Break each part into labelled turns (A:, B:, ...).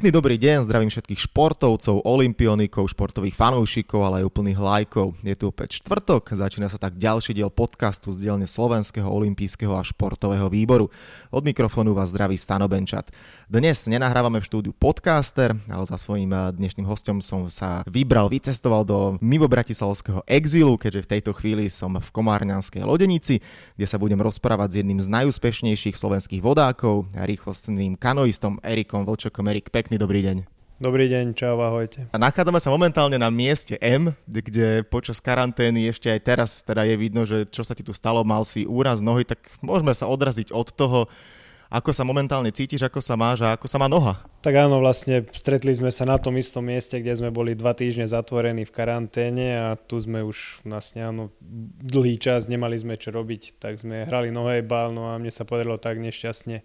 A: Pekný dobrý deň, zdravím všetkých športovcov, olimpionikov, športových fanúšikov, ale aj úplných lajkov. Je tu opäť štvrtok, začína sa tak ďalší diel podcastu z dielne Slovenského olimpijského a športového výboru. Od mikrofónu vás zdraví Stano Benčat. Dnes nenahrávame v štúdiu podcaster, ale za svojím eh, dnešným hostom som sa vybral, vycestoval do mimo bratislavského exílu, keďže v tejto chvíli som v Komárňanskej lodenici, kde sa budem rozprávať s jedným z najúspešnejších slovenských vodákov, rýchlostným kanoistom Erikom Vlčokom. Erik, pekný dobrý deň.
B: Dobrý deň, čau, ahojte.
A: A nachádzame sa momentálne na mieste M, kde počas karantény ešte aj teraz teda je vidno, že čo sa ti tu stalo, mal si úraz nohy, tak môžeme sa odraziť od toho, ako sa momentálne cítiš, ako sa máš a ako sa má noha?
B: Tak áno, vlastne stretli sme sa na tom istom mieste, kde sme boli dva týždne zatvorení v karanténe a tu sme už vlastne áno, dlhý čas, nemali sme čo robiť, tak sme hrali nohejbal, no a mne sa podarilo tak nešťastne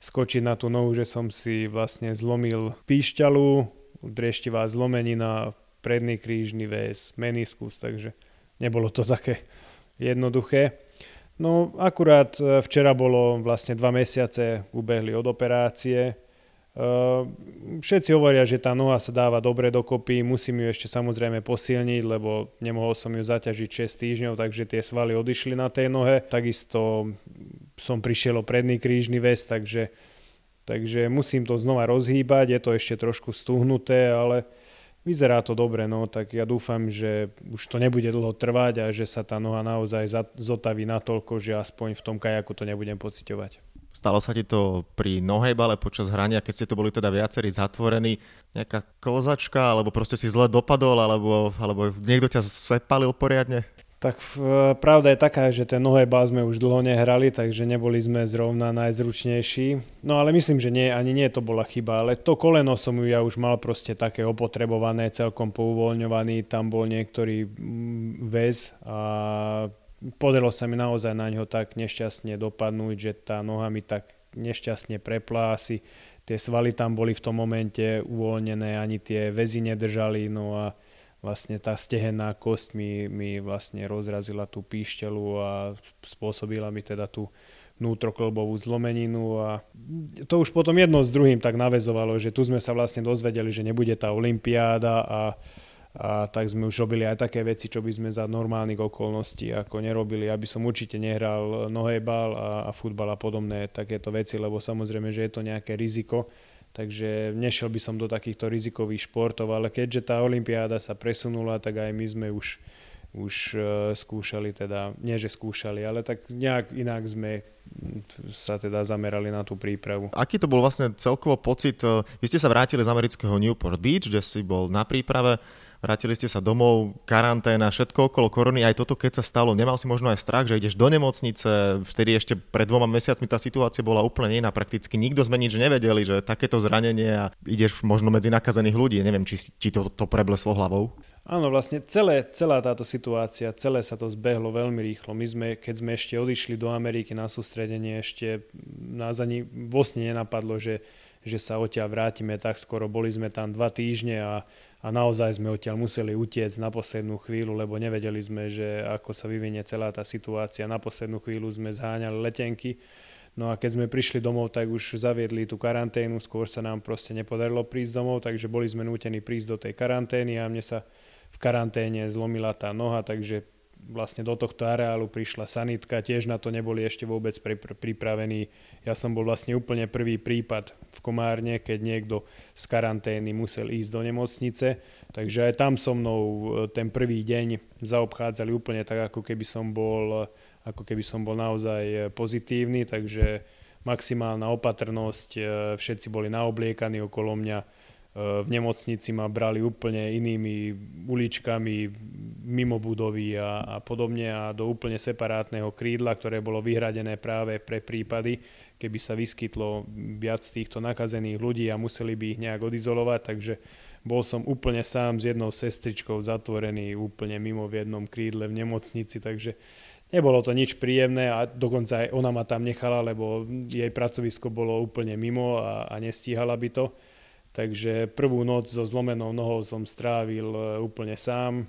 B: skočiť na tú nohu, že som si vlastne zlomil píšťalu, drieštivá zlomenina, predný krížny väz, meniskus, takže nebolo to také jednoduché. No akurát e, včera bolo vlastne dva mesiace ubehli od operácie. E, všetci hovoria, že tá noha sa dáva dobre dokopy, musím ju ešte samozrejme posilniť, lebo nemohol som ju zaťažiť 6 týždňov, takže tie svaly odišli na tej nohe. Takisto som prišiel o predný krížny väz, takže, takže musím to znova rozhýbať, je to ešte trošku stuhnuté, ale vyzerá to dobre, no tak ja dúfam, že už to nebude dlho trvať a že sa tá noha naozaj zotaví natoľko, že aspoň v tom kajaku to nebudem pociťovať.
A: Stalo sa ti to pri nohejbale počas hrania, keď ste to boli teda viacerí zatvorení, nejaká kozačka, alebo proste si zle dopadol, alebo, alebo niekto ťa sepalil poriadne?
B: Tak pravda je taká, že ten nohebal sme už dlho nehrali, takže neboli sme zrovna najzručnejší. No ale myslím, že nie, ani nie to bola chyba, ale to koleno som ju ja už mal proste také opotrebované, celkom pouvoľňovaný, tam bol niektorý mm, väz a podarilo sa mi naozaj na ňo tak nešťastne dopadnúť, že tá noha mi tak nešťastne prepla asi. Tie svaly tam boli v tom momente uvoľnené, ani tie väzy nedržali, no a vlastne tá stehenná kosť mi, mi vlastne rozrazila tú píšťalu a spôsobila mi teda tú vnútroklbovú zlomeninu a to už potom jedno s druhým tak navezovalo, že tu sme sa vlastne dozvedeli, že nebude tá olimpiáda a, a tak sme už robili aj také veci, čo by sme za normálnych okolností ako nerobili, aby som určite nehral nohejbal a, a futbal a podobné takéto veci, lebo samozrejme, že je to nejaké riziko takže nešiel by som do takýchto rizikových športov, ale keďže tá olympiáda sa presunula, tak aj my sme už, už uh, skúšali, teda, nie že skúšali, ale tak nejak inak sme sa teda zamerali na tú prípravu.
A: Aký to bol vlastne celkovo pocit? Vy ste sa vrátili z amerického Newport Beach, kde si bol na príprave vrátili ste sa domov, karanténa, všetko okolo korony, aj toto keď sa stalo, nemal si možno aj strach, že ideš do nemocnice, vtedy ešte pred dvoma mesiacmi tá situácia bola úplne iná, prakticky nikto sme nič nevedeli, že takéto zranenie a ideš možno medzi nakazených ľudí, neviem, či ti to, to prebleslo hlavou.
B: Áno, vlastne celé, celá táto situácia, celé sa to zbehlo veľmi rýchlo. My sme, keď sme ešte odišli do Ameriky na sústredenie, ešte nás ani vlastne nenapadlo, že, že sa odtiaľ vrátime tak skoro. Boli sme tam dva týždne a a naozaj sme odtiaľ museli utiecť na poslednú chvíľu, lebo nevedeli sme, že ako sa vyvinie celá tá situácia. Na poslednú chvíľu sme zháňali letenky, no a keď sme prišli domov, tak už zaviedli tú karanténu, skôr sa nám proste nepodarilo prísť domov, takže boli sme nútení prísť do tej karantény a mne sa v karanténe zlomila tá noha, takže vlastne do tohto areálu prišla sanitka, tiež na to neboli ešte vôbec pripravení. Ja som bol vlastne úplne prvý prípad v Komárne, keď niekto z karantény musel ísť do nemocnice, takže aj tam so mnou e, ten prvý deň zaobchádzali úplne tak, ako keby som bol, ako keby som bol naozaj e, pozitívny, takže maximálna opatrnosť, e, všetci boli naobliekaní okolo mňa, v nemocnici ma brali úplne inými uličkami mimo budovy a, a podobne a do úplne separátneho krídla, ktoré bolo vyhradené práve pre prípady, keby sa vyskytlo viac týchto nakazených ľudí a museli by ich nejak odizolovať, takže bol som úplne sám s jednou sestričkou zatvorený úplne mimo v jednom krídle v nemocnici, takže nebolo to nič príjemné a dokonca aj ona ma tam nechala, lebo jej pracovisko bolo úplne mimo a, a nestíhala by to. Takže prvú noc so zlomenou nohou som strávil e, úplne sám.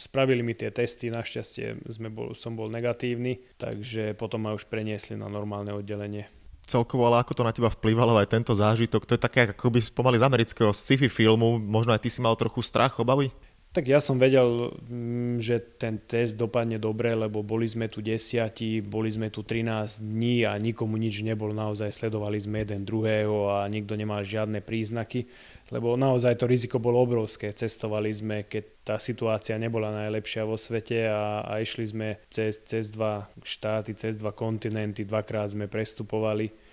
B: Spravili mi tie testy, našťastie sme bol, som bol negatívny, takže potom ma už preniesli na normálne oddelenie.
A: celkovo, ale ako to na teba vplyvalo aj tento zážitok? To je také ako by spomaly z amerického sci-fi filmu, možno aj ty si mal trochu strach, obavy?
B: Tak ja som vedel, mm, že ten test dopadne dobre, lebo boli sme tu desiati, boli sme tu 13 dní a nikomu nič nebolo, naozaj sledovali sme jeden druhého a nikto nemal žiadne príznaky, lebo naozaj to riziko bolo obrovské. Cestovali sme, keď tá situácia nebola najlepšia vo svete a, a išli sme cez, cez dva štáty, cez dva kontinenty, dvakrát sme prestupovali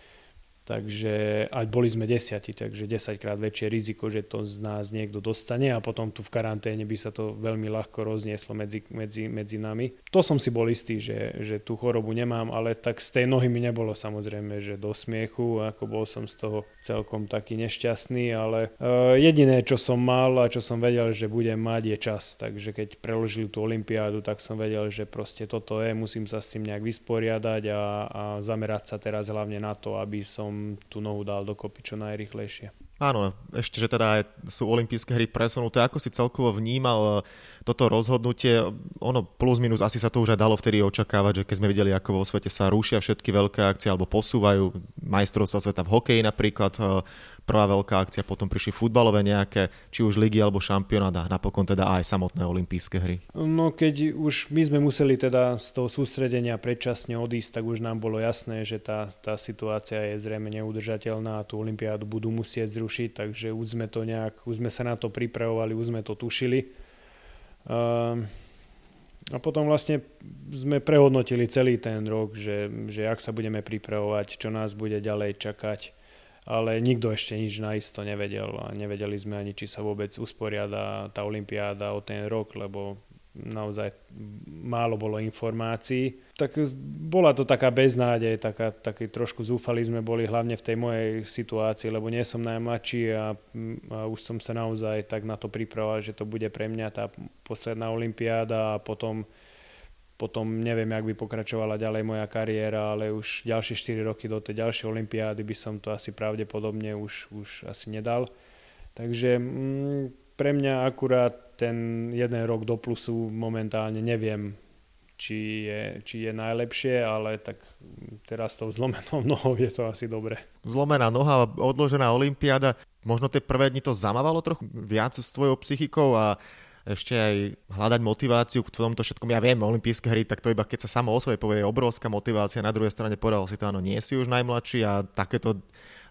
B: Takže aj boli sme desiati, takže 10 krát väčšie riziko, že to z nás niekto dostane a potom tu v karanténe by sa to veľmi ľahko roznieslo medzi, medzi, medzi nami. To som si bol istý, že, že tú chorobu nemám, ale tak z tej nohy mi nebolo samozrejme, že do smiechu, ako bol som z toho celkom taký nešťastný, ale uh, jediné, čo som mal a čo som vedel, že budem mať, je čas. Takže keď preložili tú olympiádu, tak som vedel, že proste toto je, musím sa s tým nejak vysporiadať a, a zamerať sa teraz hlavne na to, aby som tú nohu dal dokopy čo najrychlejšie.
A: Áno, ešte, že teda sú olympijské hry presunuté. Ako si celkovo vnímal toto rozhodnutie? Ono plus minus asi sa to už aj dalo vtedy očakávať, že keď sme videli, ako vo svete sa rušia všetky veľké akcie alebo posúvajú majstrovstva sveta v hokeji napríklad, eh, prvá veľká akcia, potom prišli futbalové nejaké, či už ligy alebo šampionát a napokon teda aj samotné olympijské hry.
B: No keď už my sme museli teda z toho sústredenia predčasne odísť, tak už nám bolo jasné, že tá, tá situácia je zrejme neudržateľná a tú olympiádu budú musieť zrušiť, takže už sme to nejak, už sme sa na to pripravovali, už sme to tušili. Ehm, a potom vlastne sme prehodnotili celý ten rok, že, že ak sa budeme pripravovať, čo nás bude ďalej čakať, ale nikto ešte nič naisto nevedel a nevedeli sme ani, či sa vôbec usporiada tá olympiáda o ten rok, lebo naozaj málo bolo informácií. Tak bola to taká beznádej, taká, taký trošku zúfali sme boli hlavne v tej mojej situácii, lebo nie som najmladší a, a už som sa naozaj tak na to pripravoval, že to bude pre mňa tá posledná olympiáda a potom potom neviem, jak by pokračovala ďalej moja kariéra, ale už ďalšie 4 roky do tej ďalšej olympiády by som to asi pravdepodobne už, už asi nedal. Takže mm, pre mňa akurát ten jeden rok do plusu momentálne neviem, či je, či je najlepšie, ale tak teraz tou zlomenou nohou je to asi dobre.
A: Zlomená noha, odložená olympiáda, možno tie prvé dni to zamávalo trochu viac s tvojou psychikou a ešte aj hľadať motiváciu k tomto všetkom. Ja viem, olympijské hry, tak to iba keď sa samo o svojej povie, je obrovská motivácia. Na druhej strane povedal si to, áno, nie si už najmladší a takéto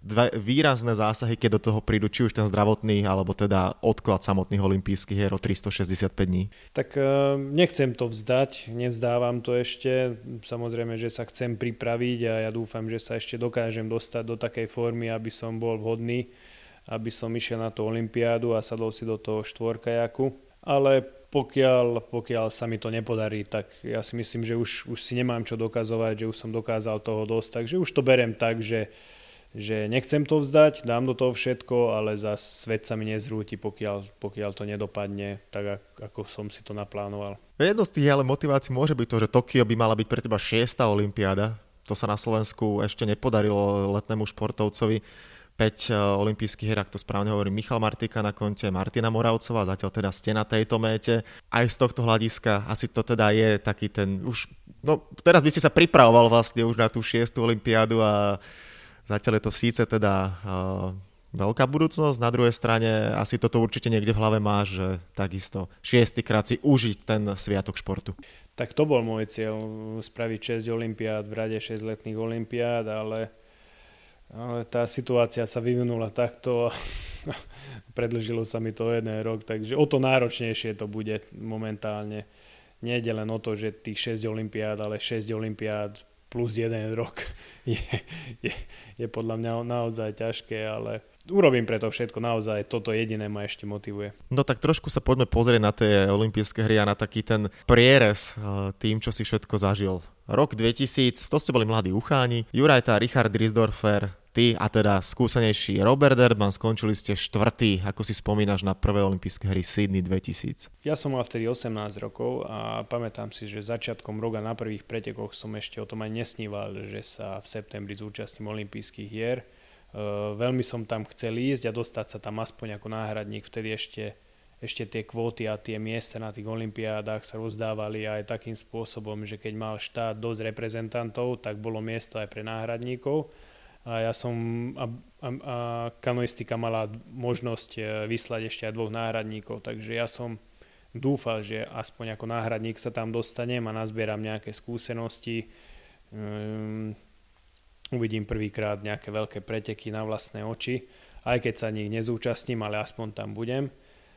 A: dva výrazné zásahy, keď do toho prídu či už ten zdravotný, alebo teda odklad samotných olympijských hier o 365 dní?
B: Tak uh, nechcem to vzdať, nevzdávam to ešte. Samozrejme, že sa chcem pripraviť a ja dúfam, že sa ešte dokážem dostať do takej formy, aby som bol vhodný, aby som išiel na tú olympiádu a sadol si do toho štvorkajaku. Ale pokiaľ, pokiaľ sa mi to nepodarí, tak ja si myslím, že už, už si nemám čo dokazovať, že už som dokázal toho dosť, takže už to berem tak, že že nechcem to vzdať, dám do toho všetko, ale za svet sa mi nezrúti, pokiaľ, pokiaľ to nedopadne tak, ako som si to naplánoval.
A: Jedno z tých ale motivácií môže byť to, že Tokio by mala byť pre teba šiesta olympiáda. To sa na Slovensku ešte nepodarilo letnému športovcovi. 5 eh, olympijských hier, ak to správne hovorí Michal Martika na konte, Martina Moravcová, zatiaľ teda ste na tejto méte. Aj z tohto hľadiska asi to teda je taký ten už... No teraz by ste sa pripravoval vlastne už na tú šiestu olympiádu a Zatiaľ je to síce teda uh, veľká budúcnosť, na druhej strane asi toto určite niekde v hlave máš, že takisto šiestýkrát si užiť ten sviatok športu.
B: Tak to bol môj cieľ, spraviť 6 olimpiád, v rade 6 letných olimpiád, ale, ale tá situácia sa vyvinula takto a predlžilo sa mi to jeden rok, takže o to náročnejšie to bude momentálne. Nejde len o to, že tých 6 olimpiád, ale 6 olimpiád plus jeden rok je, je, je podľa mňa naozaj ťažké, ale urobím preto všetko, naozaj toto jediné ma ešte motivuje.
A: No tak trošku sa poďme pozrieť na tie olympijské hry a na taký ten prierez eh, tým, čo si všetko zažil. Rok 2000, to ste boli mladí ucháni, Jurajta, Richard Risdorfer, ty a teda skúsenejší Robert Erdman skončili ste štvrtý, ako si spomínaš na prvé olympijské hry Sydney 2000.
B: Ja som mal vtedy 18 rokov a pamätám si, že začiatkom roka na prvých pretekoch som ešte o tom aj nesníval, že sa v septembri zúčastním olympijských hier. Uh, veľmi som tam chcel ísť a dostať sa tam aspoň ako náhradník. Vtedy ešte, ešte tie kvóty a tie miesta na tých olympiádach sa rozdávali aj takým spôsobom, že keď mal štát dosť reprezentantov, tak bolo miesto aj pre náhradníkov a ja som a, a, a kanoistika mala možnosť e, vyslať ešte aj dvoch náhradníkov, takže ja som dúfal, že aspoň ako náhradník sa tam dostanem a nazbieram nejaké skúsenosti. Um, uvidím prvýkrát nejaké veľké preteky na vlastné oči, aj keď sa nich nezúčastním, ale aspoň tam budem.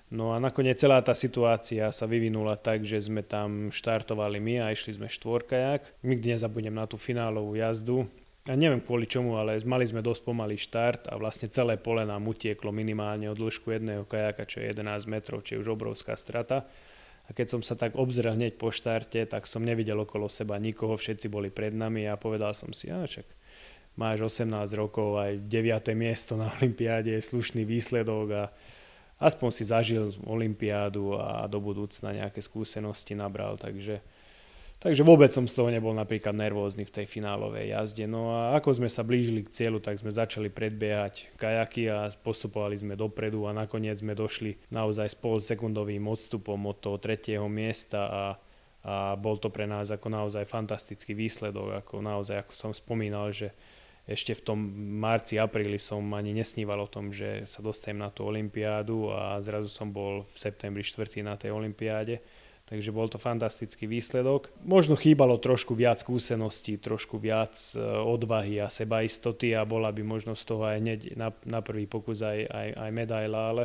B: No a nakoniec celá tá situácia sa vyvinula tak, že sme tam štartovali my a išli sme štvorkajak. Nikdy nezabudnem na tú finálovú jazdu a neviem kvôli čomu, ale mali sme dosť pomalý štart a vlastne celé pole nám utieklo minimálne o dĺžku jedného kajaka, čo je 11 metrov, či je už obrovská strata. A keď som sa tak obzrel hneď po štarte, tak som nevidel okolo seba nikoho, všetci boli pred nami a povedal som si, a však máš 18 rokov, aj 9. miesto na Olympiáde je slušný výsledok a aspoň si zažil Olympiádu a do budúcna nejaké skúsenosti nabral, takže Takže vôbec som z toho nebol napríklad nervózny v tej finálovej jazde. No a ako sme sa blížili k cieľu, tak sme začali predbiehať kajaky a postupovali sme dopredu a nakoniec sme došli naozaj s polsekundovým odstupom od toho tretieho miesta a, a bol to pre nás ako naozaj fantastický výsledok. Ako naozaj, ako som spomínal, že ešte v tom marci, apríli som ani nesníval o tom, že sa dostanem na tú olympiádu a zrazu som bol v septembri 4. na tej olympiáde Takže bol to fantastický výsledok. Možno chýbalo trošku viac skúseností, trošku viac e, odvahy a sebaistoty a bola by možno z toho aj hneď na, na prvý pokus aj, aj, aj medaila, ale,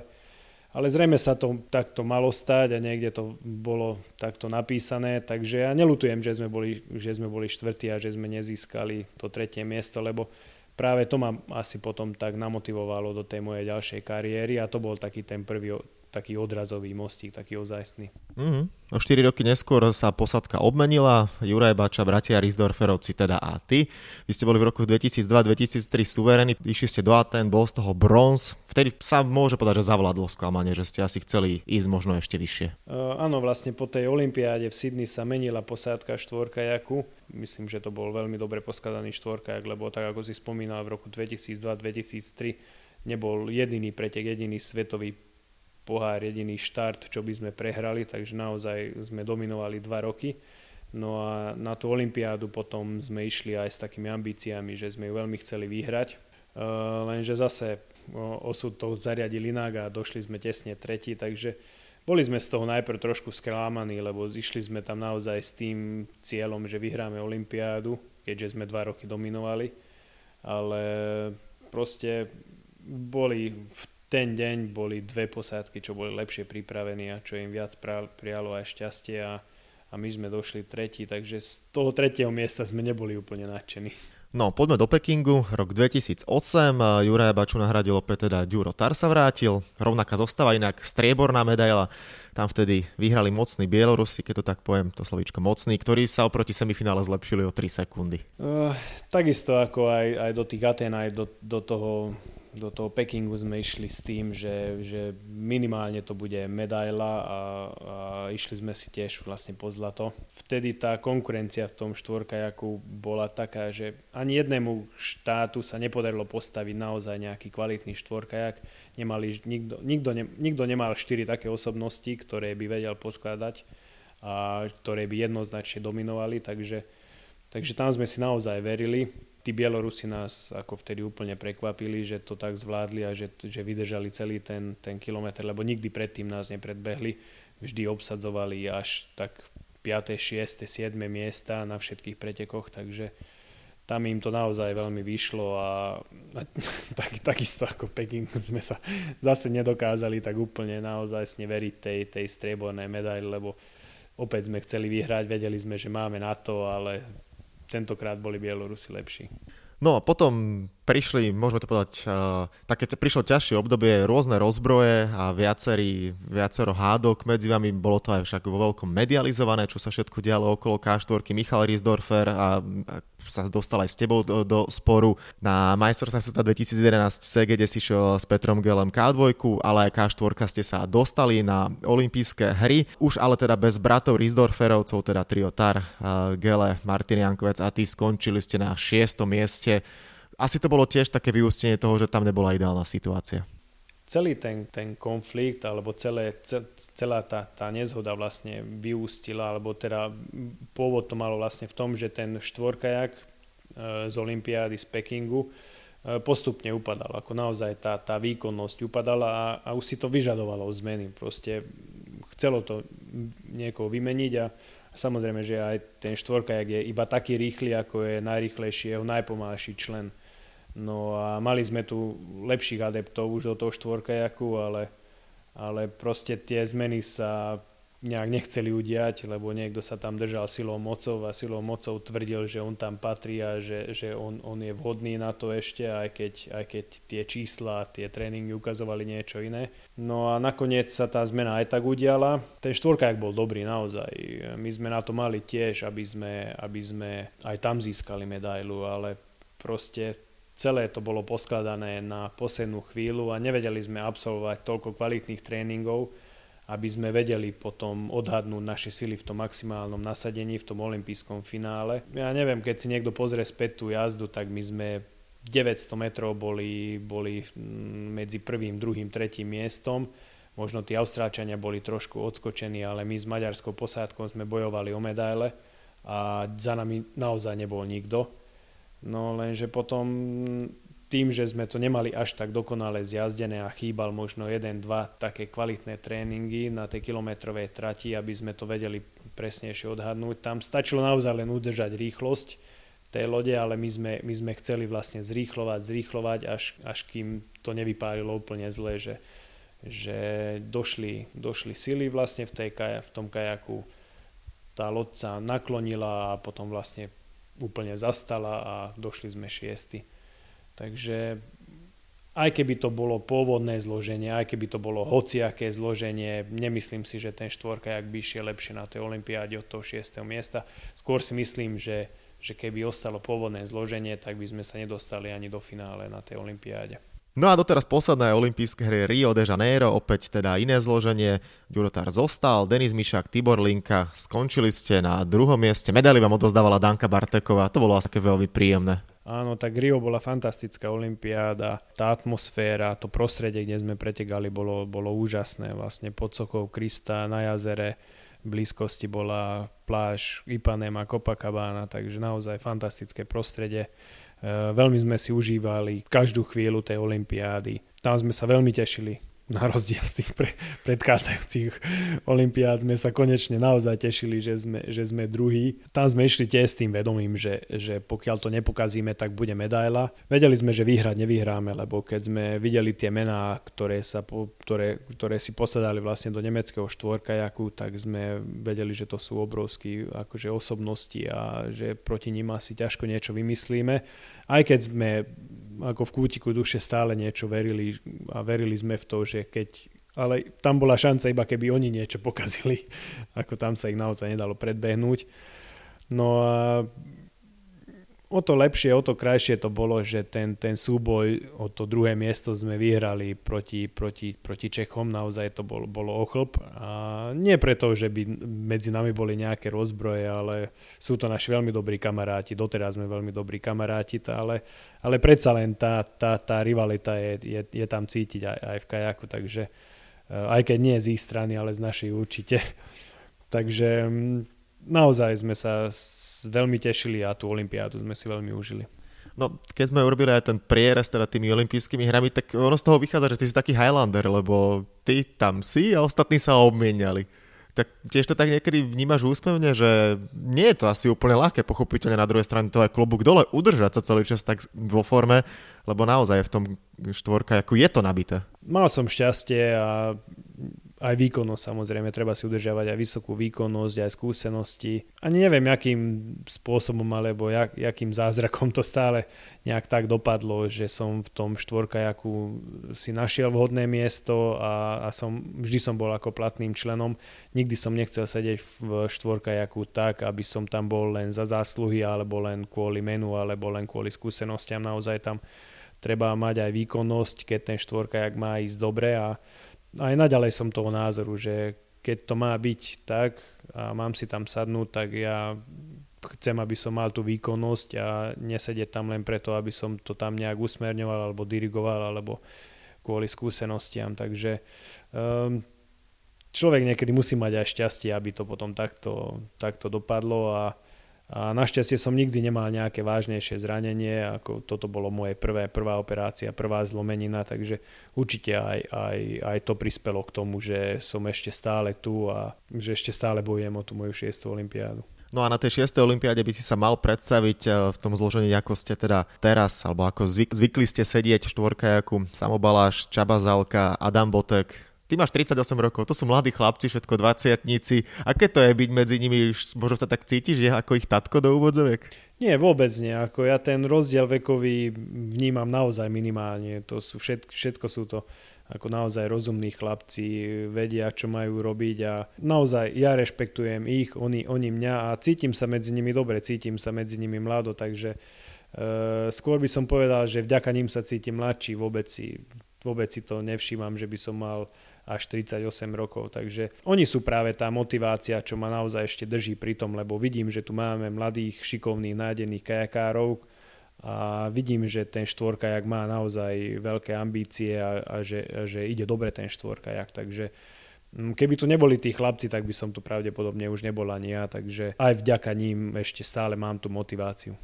B: ale zrejme sa to takto malo stať a niekde to bolo takto napísané, takže ja nelutujem, že sme boli, že sme boli štvrtí a že sme nezískali to tretie miesto, lebo práve to ma asi potom tak namotivovalo do tej mojej ďalšej kariéry a to bol taký ten prvý taký odrazový mostík, taký ozajstný.
A: Mm-hmm. O 4 roky neskôr sa posadka obmenila, Juraj Bača, bratia Rizdorferovci teda a ty. Vy ste boli v roku 2002-2003 suverení, išli ste do Aten, bol z toho bronz. Vtedy sa môže povedať, že zavládlo sklamanie, že ste asi chceli ísť možno ešte vyššie.
B: Uh, áno, vlastne po tej olympiáde v Sydney sa menila posádka štvorkajaku. Myslím, že to bol veľmi dobre poskladaný štvorkajak, lebo tak ako si spomínal v roku 2002-2003 nebol jediný pretek, jediný svetový pohár jediný štart, čo by sme prehrali, takže naozaj sme dominovali dva roky. No a na tú olympiádu potom sme išli aj s takými ambíciami, že sme ju veľmi chceli vyhrať. Uh, lenže zase osud to zariadil inak a došli sme tesne tretí, takže boli sme z toho najprv trošku sklámaní, lebo išli sme tam naozaj s tým cieľom, že vyhráme olympiádu, keďže sme dva roky dominovali, ale proste boli v ten deň boli dve posádky, čo boli lepšie pripravení a čo im viac prijalo aj šťastie a, a my sme došli tretí, takže z toho tretieho miesta sme neboli úplne nadšení.
A: No, poďme do Pekingu. Rok 2008, Juraj Baču nahradil opäť teda Ďuro Tar sa vrátil. Rovnaká zostava, inak strieborná medaila. Tam vtedy vyhrali mocní Bielorusi, keď to tak poviem, to slovíčko mocný, ktorí sa oproti semifinále zlepšili o 3 sekundy. Uh,
B: takisto ako aj, aj do tých Aten, aj do, do toho do toho Pekingu sme išli s tým, že, že minimálne to bude medaila a, a išli sme si tiež vlastne po zlato. Vtedy tá konkurencia v tom štvorkajaku bola taká, že ani jednému štátu sa nepodarilo postaviť naozaj nejaký kvalitný štvorkajak. Nemali, nikto, nikto, ne, nikto nemal štyri také osobnosti, ktoré by vedel poskladať a ktoré by jednoznačne dominovali, takže, takže tam sme si naozaj verili tí Bielorusi nás ako vtedy úplne prekvapili, že to tak zvládli a že, že vydržali celý ten, ten kilometr, lebo nikdy predtým nás nepredbehli. Vždy obsadzovali až tak 5., 6., 7. miesta na všetkých pretekoch, takže tam im to naozaj veľmi vyšlo a, a tak, takisto ako Peking sme sa zase nedokázali tak úplne naozaj veriť tej, tej striebornej medaili, lebo opäť sme chceli vyhrať, vedeli sme, že máme na to, ale tentokrát boli Bielorusi lepší.
A: No a potom prišli, môžeme to povedať, uh, také prišlo ťažšie obdobie, rôzne rozbroje a viacerý, viacero hádok. Medzi vami bolo to aj však vo veľkom medializované, čo sa všetko dialo okolo K4. Michal Riesdorfer a, a sa dostal aj s tebou do, do sporu. Na majstrovstvách sveta 2011 CG si šiel s Petrom Gelem K2, ale aj K4 ste sa dostali na olympijské hry. Už ale teda bez bratov Rizdorferovcov, teda trio Tar, Gele, Martin Jankovec a ty skončili ste na šiestom mieste. Asi to bolo tiež také vyústenie toho, že tam nebola ideálna situácia
B: celý ten, ten konflikt, alebo celé, celá tá, tá nezhoda vlastne vyústila, alebo teda pôvod to malo vlastne v tom, že ten štvorkajak e, z Olympiády z Pekingu postupne upadal. Ako naozaj tá, tá výkonnosť upadala a, a už si to vyžadovalo zmeny. Proste chcelo to niekoho vymeniť a samozrejme, že aj ten štvorkajak je iba taký rýchly, ako je najrýchlejší jeho najpomalší člen. No a mali sme tu lepších adeptov už do toho štvorkajaku, ale, ale proste tie zmeny sa nejak nechceli udiať, lebo niekto sa tam držal silou mocov a silou mocov tvrdil, že on tam patrí a že, že on, on je vhodný na to ešte, aj keď, aj keď tie čísla, tie tréningy ukazovali niečo iné. No a nakoniec sa tá zmena aj tak udiala. Ten štvorkajak bol dobrý naozaj. My sme na to mali tiež, aby sme, aby sme aj tam získali medailu, ale proste celé to bolo poskladané na poslednú chvíľu a nevedeli sme absolvovať toľko kvalitných tréningov, aby sme vedeli potom odhadnúť naše sily v tom maximálnom nasadení, v tom olympijskom finále. Ja neviem, keď si niekto pozrie späť tú jazdu, tak my sme 900 metrov boli, boli medzi prvým, druhým, tretím miestom. Možno tí Austrálčania boli trošku odskočení, ale my s maďarskou posádkou sme bojovali o medaile a za nami naozaj nebol nikto. No lenže potom tým, že sme to nemali až tak dokonale zjazdené a chýbal možno jeden, dva také kvalitné tréningy na tej kilometrovej trati, aby sme to vedeli presnejšie odhadnúť. Tam stačilo naozaj len udržať rýchlosť tej lode, ale my sme, my sme chceli vlastne zrýchlovať, zrýchlovať, až, až kým to nevypálilo úplne zle, že, že došli, došli sily vlastne v, tej, v tom kajaku, tá loď sa naklonila a potom vlastne úplne zastala a došli sme šiesti. Takže aj keby to bolo pôvodné zloženie, aj keby to bolo hociaké zloženie, nemyslím si, že ten štvorkajak by išiel lepšie na tej olympiáde od toho 6. miesta. Skôr si myslím, že, že keby ostalo pôvodné zloženie, tak by sme sa nedostali ani do finále na tej olympiáde.
A: No a doteraz posledné olympijské hry Rio de Janeiro, opäť teda iné zloženie. Ďurotár zostal, Denis Mišák, Tibor Linka, skončili ste na druhom mieste. Medaily vám odozdávala Danka Barteková, to bolo asi veľmi príjemné.
B: Áno, tak Rio bola fantastická olimpiáda, tá atmosféra, to prostredie, kde sme pretekali, bolo, bolo úžasné. Vlastne pod sochou Krista na jazere, v blízkosti bola pláž Ipanema, Copacabana, takže naozaj fantastické prostredie. Veľmi sme si užívali každú chvíľu tej olimpiády. Tam sme sa veľmi tešili na rozdiel z tých pre, predchádzajúcich olimpiád sme sa konečne naozaj tešili, že sme, že sme druhí. Tam sme išli tiež s tým vedomím, že, že pokiaľ to nepokazíme, tak bude medaila. Vedeli sme, že vyhrať nevyhráme, lebo keď sme videli tie mená, ktoré, sa, ktoré, ktoré si posadali vlastne do nemeckého štvorkajaku, tak sme vedeli, že to sú obrovskí akože osobnosti a že proti nim asi ťažko niečo vymyslíme. Aj keď sme ako v kútiku duše stále niečo verili a verili sme v to, že keď ale tam bola šanca iba keby oni niečo pokazili, ako tam sa ich naozaj nedalo predbehnúť. No a o to lepšie, o to krajšie to bolo, že ten, ten súboj o to druhé miesto sme vyhrali proti, proti, proti Čechom, naozaj to bol, bolo ochlp. A nie preto, že by medzi nami boli nejaké rozbroje, ale sú to naši veľmi dobrí kamaráti, doteraz sme veľmi dobrí kamaráti, ale, ale predsa len tá, tá, tá rivalita je, je, je tam cítiť aj, aj v kajaku, takže eh, aj keď nie z ich strany, ale z našej určite. Takže mm, naozaj sme sa veľmi tešili a tú olympiádu sme si veľmi užili.
A: No, keď sme urobili aj ten prierez teda tými olympijskými hrami, tak ono z toho vychádza, že ty si taký Highlander, lebo ty tam si a ostatní sa obmieniali. Tak tiež to tak niekedy vnímaš úspevne, že nie je to asi úplne ľahké, pochopiteľne na druhej strane to aj klobúk dole udržať sa celý čas tak vo forme, lebo naozaj v tom štvorka, ako je to nabité.
B: Mal som šťastie a aj výkonnosť samozrejme, treba si udržiavať aj vysokú výkonnosť, aj skúsenosti. Ani neviem, akým spôsobom alebo jak, jakým zázrakom to stále nejak tak dopadlo, že som v tom štvorkajaku si našiel vhodné miesto a, a som, vždy som bol ako platným členom. Nikdy som nechcel sedieť v štvorkajaku tak, aby som tam bol len za zásluhy alebo len kvôli menu alebo len kvôli skúsenostiam. Naozaj tam treba mať aj výkonnosť, keď ten štvorkajak má ísť dobre a aj naďalej som toho názoru, že keď to má byť tak a mám si tam sadnúť, tak ja chcem, aby som mal tú výkonnosť a nesedieť tam len preto, aby som to tam nejak usmerňoval alebo dirigoval alebo kvôli skúsenostiam. Takže um, človek niekedy musí mať aj šťastie, aby to potom takto, takto dopadlo a A našťastie som nikdy nemal nejaké vážnejšie zranenie, ako toto bolo moje prvé, prvá operácia, prvá zlomenina, takže určite aj, aj, aj to prispelo k tomu, že som ešte stále tu a že ešte stále bojujem o tú moju šiestu olympiádu.
A: No a na tej 6. olympiáde by si sa mal predstaviť eh, v tom zložení, ako ste teda teraz, alebo ako zvyk, zvykli ste sedieť v štvorkajaku Samobaláš, Čaba Zalka, Adam Botek, Ty máš 38 rokov, to sú mladí chlapci, všetko 20 Aké to je byť medzi nimi? Možno sa tak cítiš, že ako ich tatko do úvodzoviek?
B: Nie, vôbec nie. Ako ja ten rozdiel vekový vnímam naozaj minimálne. To sú všetko, všetko sú to ako naozaj rozumní chlapci, vedia, čo majú robiť a naozaj ja rešpektujem ich, oni, oni mňa a cítim sa medzi nimi dobre, cítim sa medzi nimi mlado, takže uh, skôr by som povedal, že vďaka ním sa cítim mladší, vôbec si, vôbec si to nevšímam, že by som mal až 38 rokov. Takže oni sú práve tá motivácia, čo ma naozaj ešte drží pri tom, lebo vidím, že tu máme mladých, šikovných, nádených kajakárov a vidím, že ten štvorkajak má naozaj veľké ambície a, a že, a že ide dobre ten štvorkajak. Takže mm, Keby tu neboli tí chlapci, tak by som tu pravdepodobne už nebol ani ja, takže aj vďaka ním ešte stále mám tú motiváciu.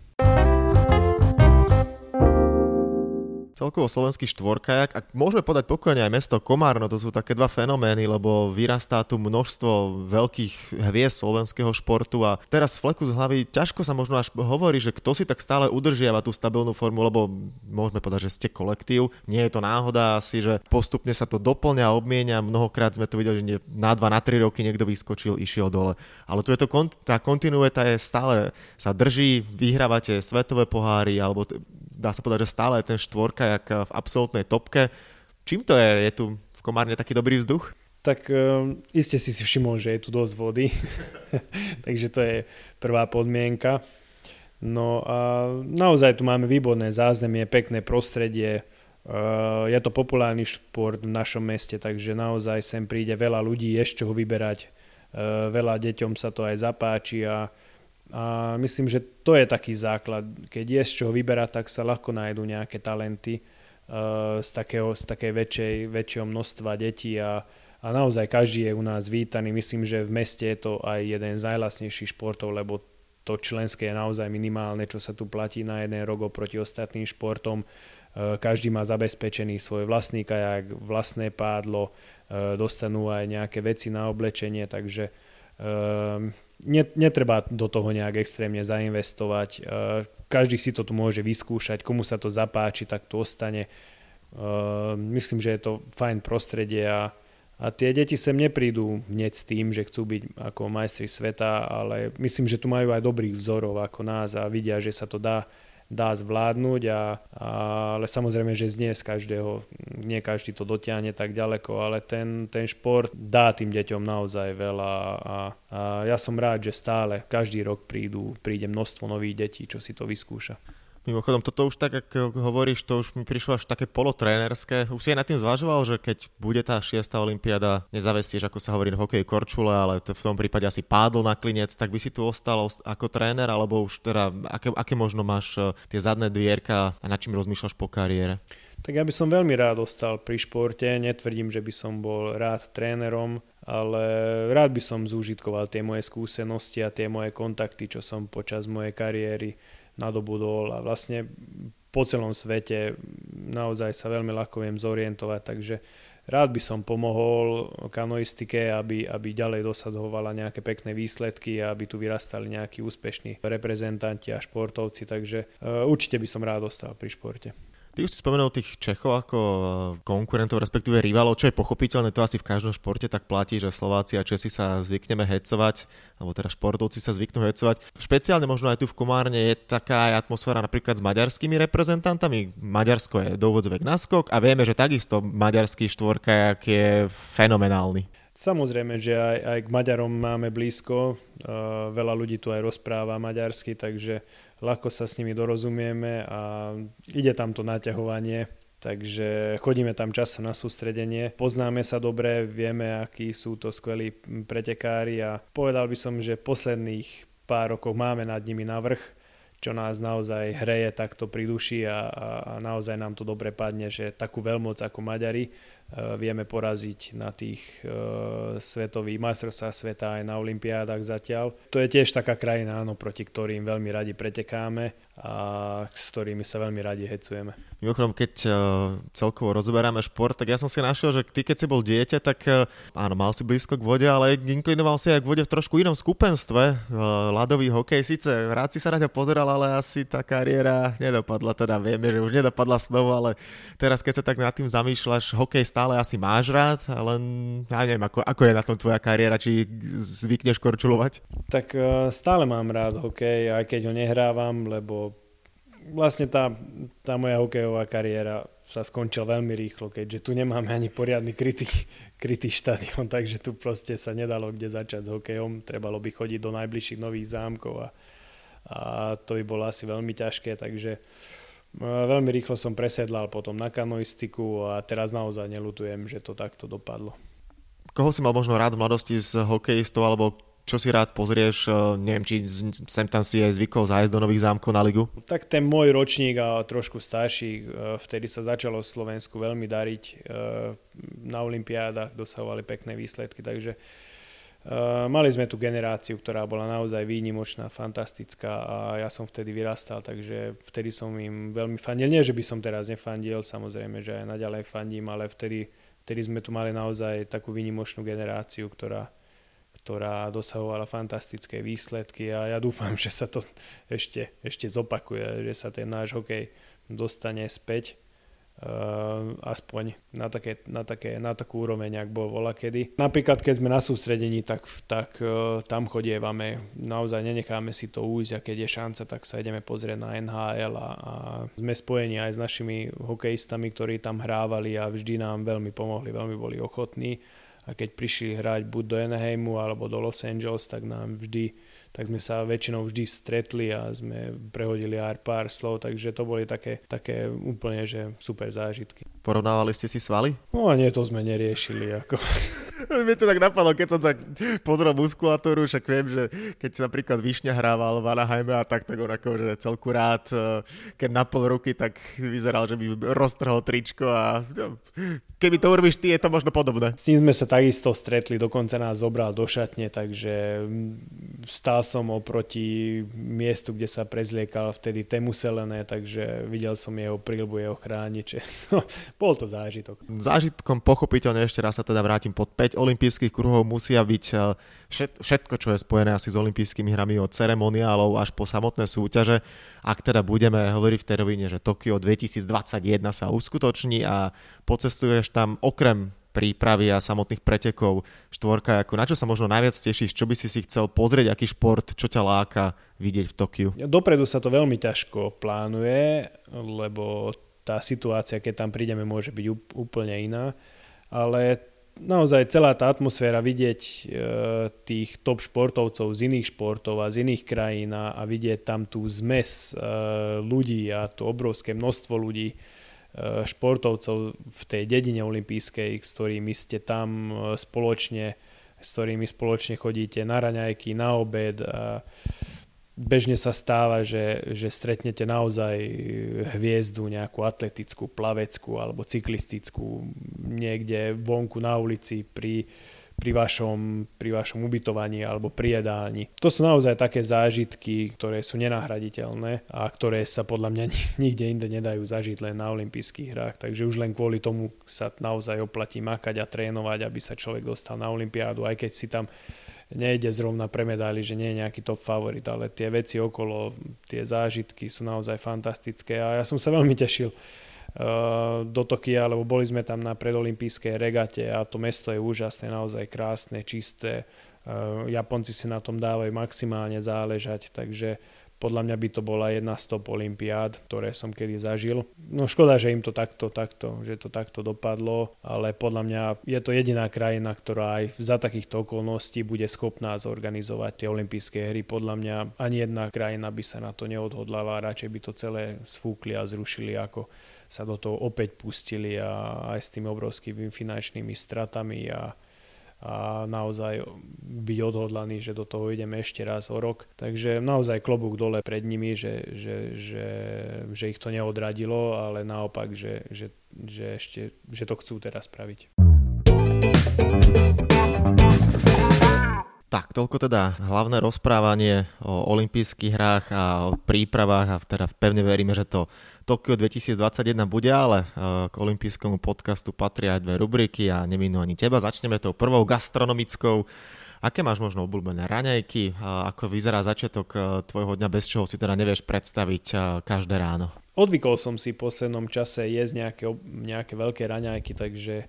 A: Celkovo slovenský štvorkajak. A môžeme podať pokojne aj mesto Komárno, to sú také dva fenomény, lebo vyrastá tu množstvo veľkých hviezd slovenského športu a teraz fleku z hlavy ťažko sa možno až hovorí, že kto si tak stále udržiava tú stabilnú formu, lebo môžeme povedať, že ste kolektív. Nie je to náhoda asi, že postupne sa to doplňa, obmienia. Mnohokrát sme to videli, že na 2, na 3 roky niekto vyskočil, išiel dole. Ale tu je to, tá kontinuita je stále sa drží, vyhrávate svetové poháry alebo dá sa povedať, že stále je ten štvorka jak v absolútnej topke. Čím to je? Je tu v Komárne taký dobrý vzduch?
B: Tak um, iste si si všimol, že je tu dosť vody, takže to je prvá podmienka. No a naozaj tu máme výborné zázemie, pekné prostredie, uh, je to populárny šport v našom meste, takže naozaj sem príde veľa ľudí, z čoho vyberať, uh, veľa deťom sa to aj zapáči a a myslím, že to je taký základ. Keď je z čoho vyberať, tak sa ľahko nájdú nejaké talenty uh, z, takého, z takej väčšej, väčšieho množstva detí a, a naozaj každý je u nás vítaný. Myslím, že v meste je to aj jeden z najlasnejších športov, lebo to členské je naozaj minimálne, čo sa tu platí na jeden rok oproti ostatným športom. Uh, každý má zabezpečený svoj vlastný kajak, vlastné pádlo, uh, dostanú aj nejaké veci na oblečenie, takže netreba do toho nejak extrémne zainvestovať. E, každý si to tu môže vyskúšať, komu sa to zapáči, tak to ostane. E, myslím, že je to fajn prostredie a, a tie deti sem neprídu hneď s tým, že chcú byť ako majstri sveta, ale myslím, že tu majú aj dobrých vzorov ako nás a vidia, že sa to dá dá zvládnuť, a, a, ale samozrejme, že nie z každého, nie každý to dotiahne tak ďaleko, ale ten, ten šport dá tým deťom naozaj veľa a, a ja som rád, že stále každý rok prídu, príde množstvo nových detí, čo si to vyskúša.
A: Mimochodom, toto už tak, ako hovoríš, to už mi prišlo až také polotrénerské. Už si aj nad tým zvažoval, že keď bude tá šiesta olimpiada, nezavestieš, ako sa hovorí, hokej korčule, ale to v tom prípade asi pádol na klinec, tak by si tu ostal ako tréner, alebo už teda, aké, aké možno máš e, tie zadné dvierka a nad čím rozmýšľaš po kariére?
B: Tak ja by som veľmi rád ostal pri športe, netvrdím, že by som bol rád trénerom, ale rád by som zúžitkoval tie moje skúsenosti a tie moje kontakty, čo som počas mojej kariéry nadobudol a vlastne po celom svete naozaj sa veľmi ľahko viem zorientovať, takže rád by som pomohol kanoistike, aby, aby ďalej dosahovala nejaké pekné výsledky a aby tu vyrastali nejakí úspešní reprezentanti a športovci, takže uh, určite by som rád ostal pri športe.
A: Ty už si spomenul tých Čechov ako eh, konkurentov, respektíve rivalov, čo je pochopiteľné, to asi v každom športe tak platí, že Slováci a Česi sa zvykneme hecovať, alebo teda športovci sa zvyknú hecovať. Špeciálne možno aj tu v Komárne je taká atmosféra napríklad s maďarskými reprezentantami. Maďarsko je do úvodzovek naskok a vieme, že takisto maďarský štvorka je fenomenálny.
B: Samozrejme, že aj, aj k Maďarom máme blízko, uh, veľa ľudí tu aj rozpráva maďarsky, takže ľahko sa s nimi dorozumieme a ide tam to naťahovanie, takže chodíme tam často na sústredenie. Poznáme sa dobre, vieme, akí sú to skvelí pretekári a povedal by som, že posledných pár rokov máme nad nimi navrh, čo nás naozaj hreje takto pri duši a, a, a naozaj nám to dobre padne, že takú veľmoc ako Maďari vieme poraziť na tých svetových majstrovstvách sveta aj na olympiádach zatiaľ. To je tiež taká krajina, áno, proti ktorým veľmi radi pretekáme a s ktorými sa veľmi radi hecujeme.
A: Mimochodom, keď uh, celkovo rozoberáme šport, tak ja som si našiel, že ty keď si bol dieťa, tak uh, áno, mal si blízko k vode, ale inklinoval si aj k vode v trošku inom skupenstve. Uh, ľadový hokej, síce rád si sa na ťa pozeral, ale asi tá kariéra nedopadla, teda vieme, že už nedopadla znovu, ale teraz keď sa tak nad tým zamýšľaš, hokej stále asi máš rád, ale ja neviem, ako, ako je na tom tvoja kariéra, či zvykneš korčulovať?
B: Tak stále mám rád hokej, aj keď ho nehrávam, lebo vlastne tá, tá moja hokejová kariéra sa skončila veľmi rýchlo, keďže tu nemáme ani poriadny krytý, krytý štadión, takže tu proste sa nedalo kde začať s hokejom. Trebalo by chodiť do najbližších nových zámkov a, a to by bolo asi veľmi ťažké, takže e, veľmi rýchlo som presedlal potom na kanoistiku a teraz naozaj nelutujem, že to takto dopadlo.
A: Koho si mal možno rád v mladosti z hokejistov alebo čo si rád pozrieš, e, neviem, či sem tam si aj zvykol zájsť do nových zámkov na ligu?
B: Tak ten môj ročník a trošku starší, e, vtedy sa začalo Slovensku veľmi dariť. E, na Olympiádach dosahovali pekné výsledky, takže mali sme tu generáciu, ktorá bola naozaj výnimočná, fantastická a ja som vtedy vyrastal, takže vtedy som im veľmi fandil. Nie, že by som teraz nefandil, samozrejme, že aj naďalej fandím, ale vtedy, vtedy sme tu mali naozaj takú výnimočnú generáciu, ktorá, ktorá dosahovala fantastické výsledky a ja dúfam, že sa to ešte, ešte zopakuje, že sa ten náš hokej dostane späť uh, aspoň na, také, na, také, na takú úroveň, ak bol vola kedy. Napríklad, keď sme na sústredení, tak, tak uh, tam chodievame, naozaj nenecháme si to újsť a keď je šanca, tak sa ideme pozrieť na NHL a, a sme spojení aj s našimi hokejistami, ktorí tam hrávali a vždy nám veľmi pomohli, veľmi boli ochotní a keď prišli hrať buď do Anaheimu alebo do Los Angeles, tak nám vždy, tak sme sa väčšinou vždy stretli a sme prehodili aj pár slov, takže to boli také, také úplne, že super zážitky.
A: Porovnávali ste si svaly?
B: No nie, to sme neriešili. Ako.
A: Mne to tak napadlo, keď som tak pozrel muskulatúru, však viem, že keď napríklad Višňa hrával v Anaheime a tak, tak on akože celku rád, eh, keď na pol ruky, tak vyzeral, že by roztrhol tričko a no, keby to urobíš ty, je to možno podobné.
B: S ním sme sa takisto stretli, dokonca nás zobral do šatne, takže mm, stál som oproti miestu, kde sa prezliekal vtedy Temuselené, takže videl som jeho prílbu, jeho chrániče. Bol to zážitok.
A: Zážitkom pochopiteľne ešte raz sa teda vrátim pod 5 olympijských kruhov musia byť eh, všetko, čo je spojené asi s olympijskými hrami od ceremoniálov až po samotné súťaže. Ak teda budeme hovoriť v tej rovine, že Tokio 2021 sa uskutoční a pocestuješ tam okrem prípravy a samotných pretekov štvorka, ako na čo sa možno najviac tešíš, čo by si si chcel pozrieť, aký šport, čo ťa láka vidieť v Tokiu?
B: Dopredu sa to veľmi ťažko plánuje, lebo tá situácia, keď tam prídeme, môže byť úplne iná. Ale naozaj celá tá atmosféra vidieť e, tých top športovcov z iných športov a z iných krajín a, a vidieť tam tú zmes e, ľudí a to obrovské množstvo ľudí, športovcov v tej dedine olympijskej, s ktorými ste tam e, spoločne, s ktorými spoločne chodíte na raňajky, na obed. A, bežne sa stáva, že, že stretnete naozaj hviezdu nejakú atletickú, plaveckú alebo cyklistickú niekde vonku na ulici pri, pri, vašom, pri vašom ubytovaní alebo pri jedálni. To sú naozaj také zážitky, ktoré sú nenahraditeľné a ktoré sa podľa mňa nikde inde nedajú zažiť len na olympijských hrách. Takže už len kvôli tomu sa naozaj oplatí makať a trénovať, aby sa človek dostal na olympiádu, aj keď si tam nejde zrovna pre medaily, že nie je nejaký top favorit, ale tie veci okolo, tie zážitky sú naozaj fantastické a ja som sa veľmi tešil do Tokia, lebo boli sme tam na predolimpijskej regate a to mesto je úžasné, naozaj krásne, čisté. Uh, Japonci si na tom dávajú maximálne záležať, takže podľa mňa by to bola jedna z top olimpiád, ktoré som kedy zažil. No škoda, že im to takto, takto, že to takto dopadlo, ale podľa mňa je to jediná krajina, ktorá aj za takýchto okolností bude schopná zorganizovať tie olympijské hry. Podľa mňa ani jedna krajina by sa na to neodhodlala, radšej by to celé sfúkli a zrušili, ako sa do toho opäť pustili a aj s tými obrovskými finančnými stratami a a naozaj byť odhodlaný, že do toho ideme ešte raz o rok. Takže naozaj klobúk dole pred nimi, že, že, že, že ich to neodradilo, ale naopak, že, že, že ešte že to chcú teraz spraviť.
A: Tak, toľko teda hlavné rozprávanie o olympijských hrách a o prípravách a teda pevne veríme, že to Tokio 2021 bude, ale e, k olympijskému podcastu patria aj dve rubriky a neminú ani teba. Začneme tou prvou gastronomickou. Aké máš možno obľúbené raňajky? Ako vyzerá začiatok e, tvojho dňa, bez čoho si teda nevieš predstaviť e, každé ráno?
B: Odvykol som si v poslednom čase jesť nejaké, nejaké veľké raňajky, takže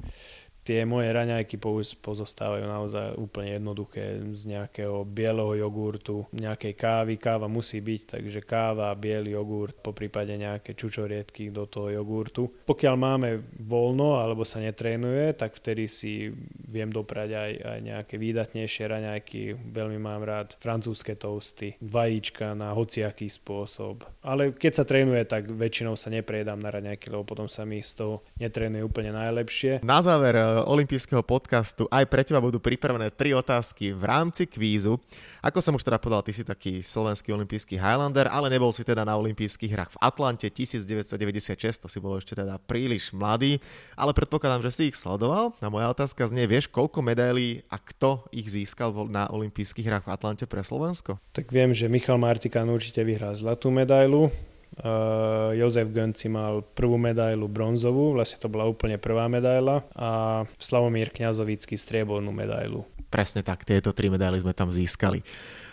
B: tie moje raňajky pozostávajú naozaj úplne jednoduché z nejakého bieleho jogurtu, nejakej kávy. Káva musí byť, takže káva, biely jogurt, po prípade nejaké čučoriedky do toho jogurtu. Pokiaľ máme voľno alebo sa netrénuje, tak vtedy si viem doprať aj, aj nejaké výdatnejšie raňajky. Veľmi mám rád francúzske toasty, vajíčka na hociaký spôsob. Ale keď sa trénuje, tak väčšinou sa neprejedám na raňajky, lebo potom sa mi z toho netrénuje úplne najlepšie.
A: Na záver olympijského podcastu aj pre teba budú pripravené tri otázky v rámci kvízu. Ako som už teda povedal, ty si taký slovenský olimpijský Highlander, ale nebol si teda na olympijských hrách v Atlante 1996, to si bol ešte teda príliš mladý, ale predpokladám, že si ich sledoval. A moja otázka znie, vieš, koľko medailí a kto ich získal na olympijských hrách v Atlante pre Slovensko?
B: Tak viem, že Michal Martikán určite vyhrá zlatú medailu, Uh, Jozef Gönci mal prvú medailu bronzovú, vlastne to bola úplne prvá medaila a Slavomír Kňazovický striebornú medailu.
A: Presne tak, tieto tri medaily sme tam získali.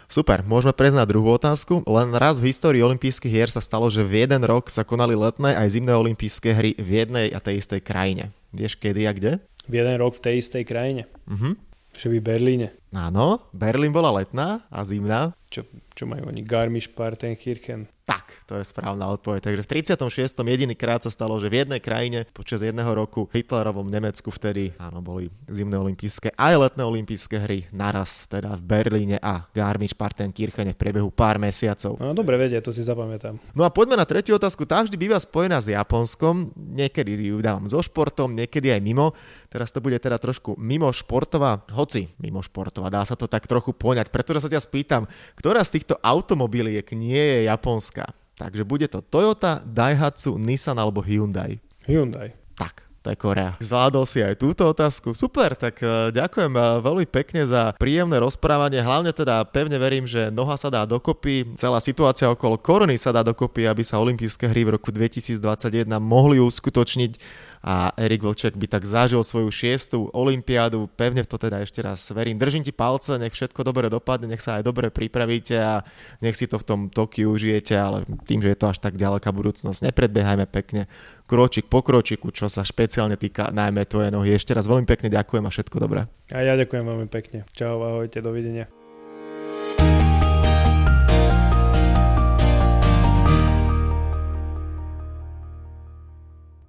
A: Super, môžeme prejsť na druhú otázku. Len raz v histórii olympijských hier sa stalo, že v jeden rok sa konali letné aj zimné olympijské hry v jednej a tej istej krajine. Vieš kedy a kde?
B: V jeden rok v tej istej krajine.
A: Uh-huh.
B: Že by Berlíne.
A: Áno, Berlín bola letná a zimná.
B: Čo, čo majú oni? Garmisch-Partenkirchen.
A: Tak, to je správna odpoveď. Takže v 36. jediný krát sa stalo, že v jednej krajine počas jedného roku v Hitlerovom Nemecku vtedy, áno, boli zimné olympijské aj letné olympijské hry naraz, teda v Berlíne a Garmisch-Partenkirchene v priebehu pár mesiacov.
B: No dobre vedia, to si zapamätám.
A: No a poďme na tretiu otázku. Tá vždy býva spojená s Japonskom. Niekedy ju dávam so športom, niekedy aj mimo. Teraz to bude teda trošku mimo športová, hoci mimo športová, dá sa to tak trochu poňať. Pretože sa ťa spýtam, ktorá z týchto automobiliek nie je japonská? Takže bude to Toyota, Daihatsu, Nissan alebo Hyundai.
B: Hyundai.
A: Tak, to je Korea. Zvládol si aj túto otázku. Super, tak e, ďakujem e, veľmi pekne za príjemné rozprávanie. Hlavne teda pevne verím, že noha sa dá dokopy. Celá situácia okolo korony sa dá dokopy, aby sa olympijské hry v roku 2021 mohli uskutočniť a Erik Vlček by tak zažil svoju šiestu olympiádu. Pevne v to teda ešte raz verím. Držím ti palce, nech všetko dobre dopadne, nech sa aj dobre pripravíte a nech si to v tom Tokiu užijete, ale tým, že je to až tak ďaleká budúcnosť, nepredbiehajme pekne kročik po kročiku, čo sa špeciálne týka najmä tvoje nohy. Ešte raz veľmi pekne ďakujem a všetko dobré.
B: A ja ďakujem veľmi pekne. Čau, ahojte, dovidenia.